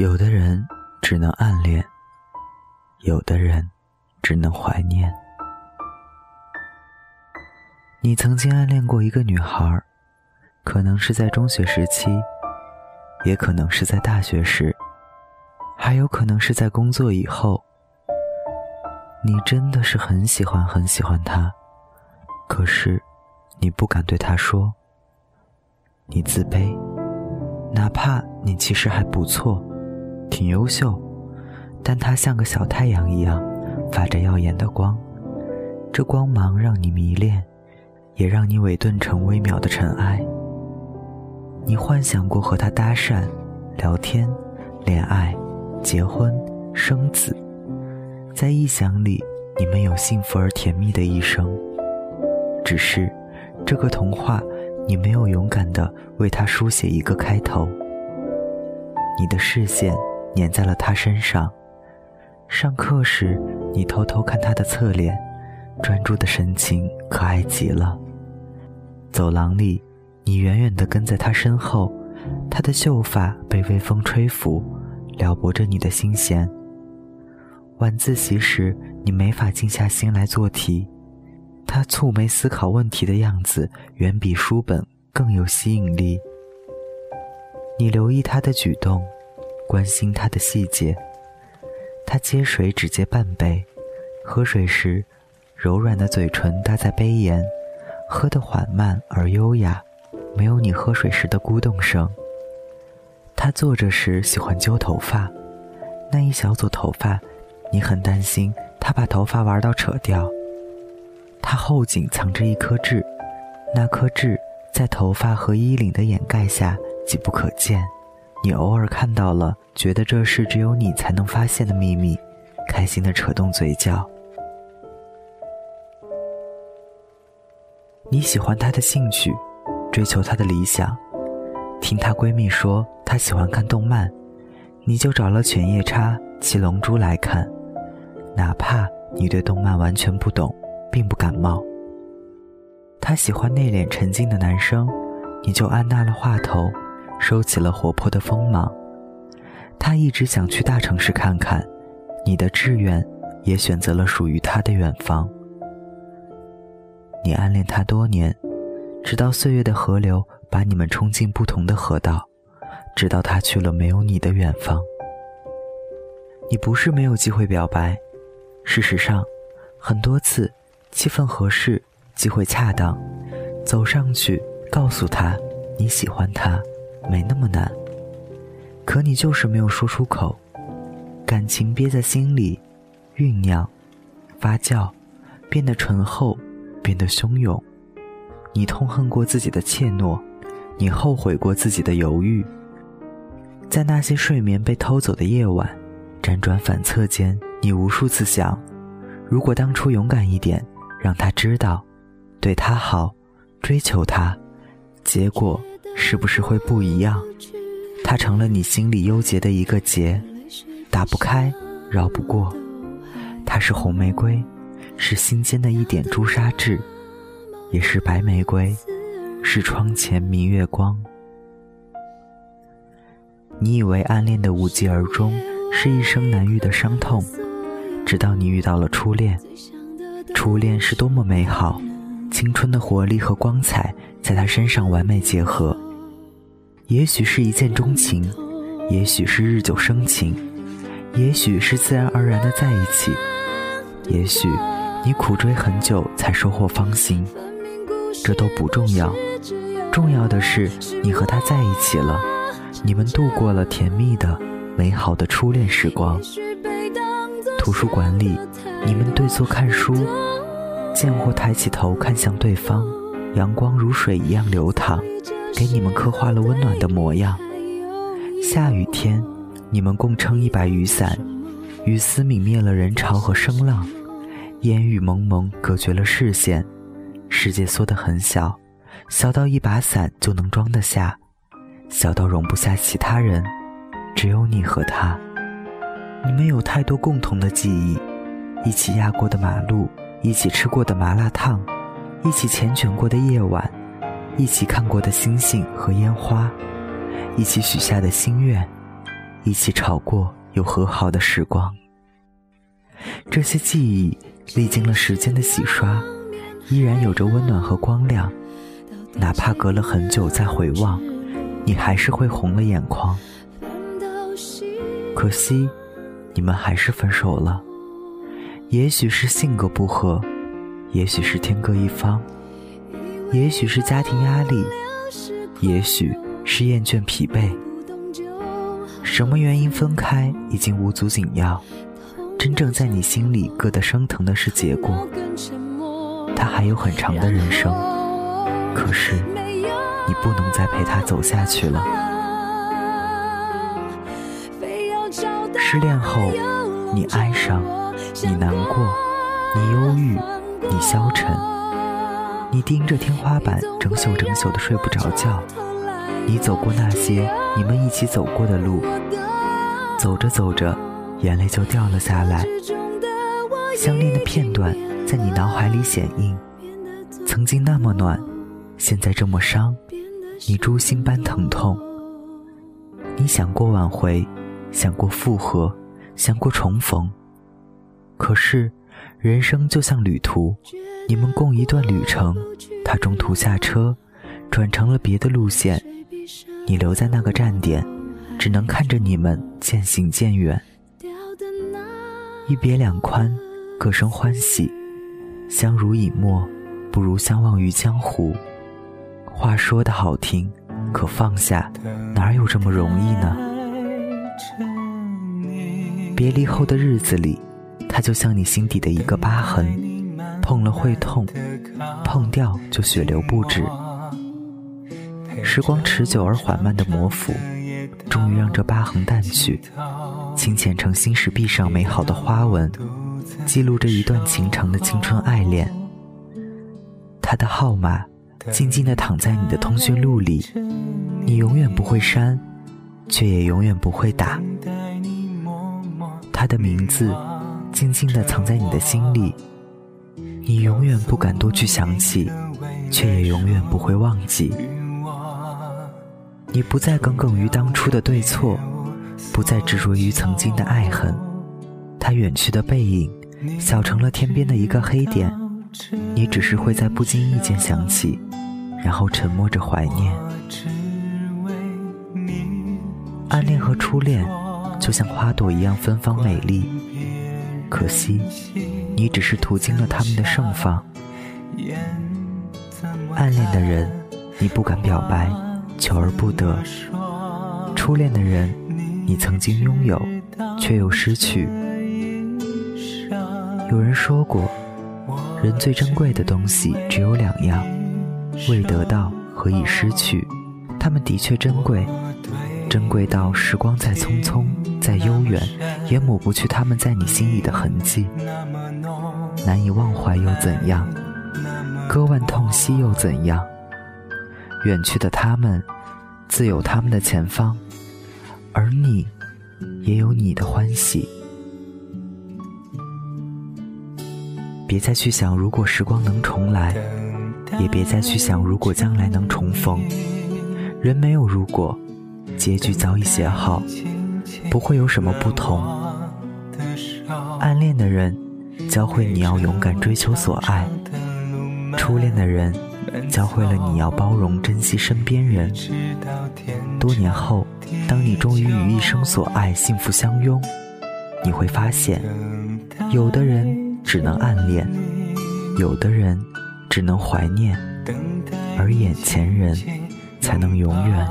有的人只能暗恋，有的人只能怀念。你曾经暗恋过一个女孩，可能是在中学时期，也可能是在大学时，还有可能是在工作以后。你真的是很喜欢很喜欢她，可是你不敢对她说。你自卑，哪怕你其实还不错，挺优秀，但她像个小太阳一样，发着耀眼的光，这光芒让你迷恋，也让你萎顿成微渺的尘埃。你幻想过和他搭讪、聊天、恋爱、结婚、生子，在臆想里，你们有幸福而甜蜜的一生。只是，这个童话。你没有勇敢的为他书写一个开头。你的视线粘在了他身上。上课时，你偷偷看他的侧脸，专注的神情可爱极了。走廊里，你远远的跟在他身后，他的秀发被微风吹拂，撩拨着你的心弦。晚自习时，你没法静下心来做题。他蹙眉思考问题的样子，远比书本更有吸引力。你留意他的举动，关心他的细节。他接水只接半杯，喝水时，柔软的嘴唇搭在杯沿，喝得缓慢而优雅，没有你喝水时的咕咚声。他坐着时喜欢揪头发，那一小撮头发，你很担心他把头发玩到扯掉。他后颈藏着一颗痣，那颗痣在头发和衣领的掩盖下几不可见。你偶尔看到了，觉得这是只有你才能发现的秘密，开心的扯动嘴角。你喜欢他的兴趣，追求他的理想。听她闺蜜说她喜欢看动漫，你就找了《犬夜叉》《七龙珠》来看，哪怕你对动漫完全不懂。并不感冒。他喜欢内敛沉静的男生，你就按捺了话头，收起了活泼的锋芒。他一直想去大城市看看，你的志愿也选择了属于他的远方。你暗恋他多年，直到岁月的河流把你们冲进不同的河道，直到他去了没有你的远方。你不是没有机会表白，事实上，很多次。气氛合适，机会恰当，走上去告诉他你喜欢他，没那么难。可你就是没有说出口，感情憋在心里，酝酿、发酵，变得醇厚，变得汹涌。你痛恨过自己的怯懦，你后悔过自己的犹豫。在那些睡眠被偷走的夜晚，辗转反侧间，你无数次想：如果当初勇敢一点。让他知道，对他好，追求他，结果是不是会不一样？它成了你心里幽结的一个结，打不开，绕不过。它是红玫瑰，是心间的一点朱砂痣，也是白玫瑰，是窗前明月光。你以为暗恋的无疾而终，是一生难遇的伤痛，直到你遇到了初恋。初恋是多么美好，青春的活力和光彩在他身上完美结合。也许是一见钟情，也许是日久生情，也许是自然而然的在一起，也许你苦追很久才收获芳心，这都不重要。重要的是你和他在一起了，你们度过了甜蜜的、美好的初恋时光。图书馆里。你们对坐看书，见或抬起头看向对方，阳光如水一样流淌，给你们刻画了温暖的模样。下雨天，你们共撑一把雨伞，雨丝泯灭了人潮和声浪，烟雨蒙蒙隔绝了视线。世界缩得很小，小到一把伞就能装得下，小到容不下其他人，只有你和他。你们有太多共同的记忆。一起压过的马路，一起吃过的麻辣烫，一起缱绻过的夜晚，一起看过的星星和烟花，一起许下的心愿，一起吵过又和好的时光。这些记忆历经了时间的洗刷，依然有着温暖和光亮。哪怕隔了很久再回望，你还是会红了眼眶。可惜，你们还是分手了。也许是性格不合，也许是天各一方，也许是家庭压力，也许是厌倦疲惫。什么原因分开已经无足紧要，真正在你心里硌得生疼的是结果。他还有很长的人生，可是你不能再陪他走下去了。失恋后，你哀伤，你难过，你忧郁，你消沉，你盯着天花板，整宿整宿的睡不着觉。你走过那些你们一起走过的路，走着走着，眼泪就掉了下来。相恋的片段在你脑海里显映，曾经那么暖，现在这么伤，你诛心般疼痛。你想过挽回，想过复合，想过重逢，可是人生就像旅途，你们共一段旅程，他中途下车，转成了别的路线。你留在那个站点，只能看着你们渐行渐远。一别两宽，各生欢喜。相濡以沫，不如相忘于江湖。话说的好听，可放下，哪有这么容易呢？别离后的日子里，他就像你心底的一个疤痕，碰了会痛，碰掉就血流不止。时光持久而缓慢的磨抚，终于让这疤痕淡去，清浅成新石壁上美好的花纹，记录着一段情长的青春爱恋。他的号码静静地躺在你的通讯录里，你永远不会删，却也永远不会打。他的名字静静地藏在你的心里，你永远不敢多去想起，却也永远不会忘记。你不再耿耿于当初的对错，不再执着于曾经的爱恨。他远去的背影，小成了天边的一个黑点。你只是会在不经意间想起，然后沉默着怀念。暗恋和初恋，就像花朵一样芬芳美丽。可惜，你只是途经了他们的盛放。暗恋的人，你不敢表白。求而不得，初恋的人，你曾经拥有，却又失去。有人说过，人最珍贵的东西只有两样：未得到和已失去。他们的确珍贵，珍贵到时光再匆匆、再悠远，也抹不去他们在你心里的痕迹。难以忘怀又怎样？割腕痛惜又怎样？远去的他们，自有他们的前方，而你，也有你的欢喜。别再去想，如果时光能重来，也别再去想，如果将来能重逢。人没有如果，结局早已写好，不会有什么不同。暗恋的人，教会你要勇敢追求所爱；初恋的人。教会了你要包容、珍惜身边人。多年后，当你终于与一生所爱幸福相拥，你会发现，有的人只能暗恋，有的人只能怀念，而眼前人才能永远。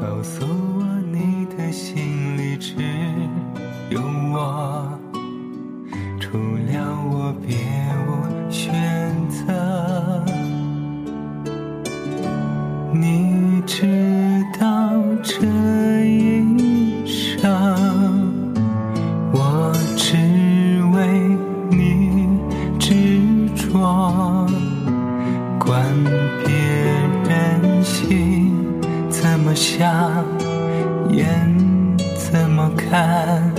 告诉我你的心里只我。管别人心怎么想，眼怎么看，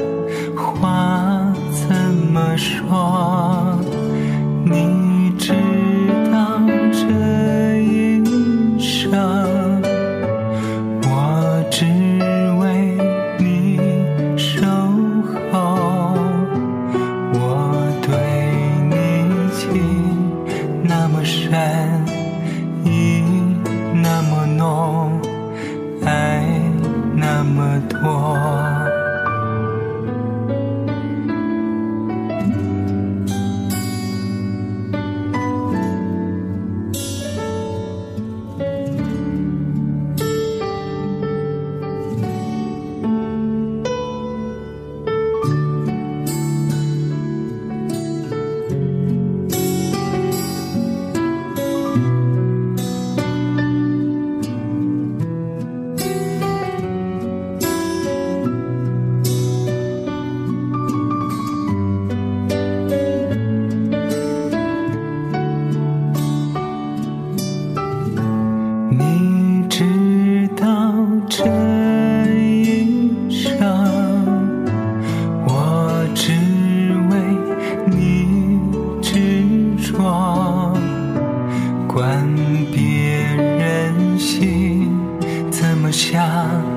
想。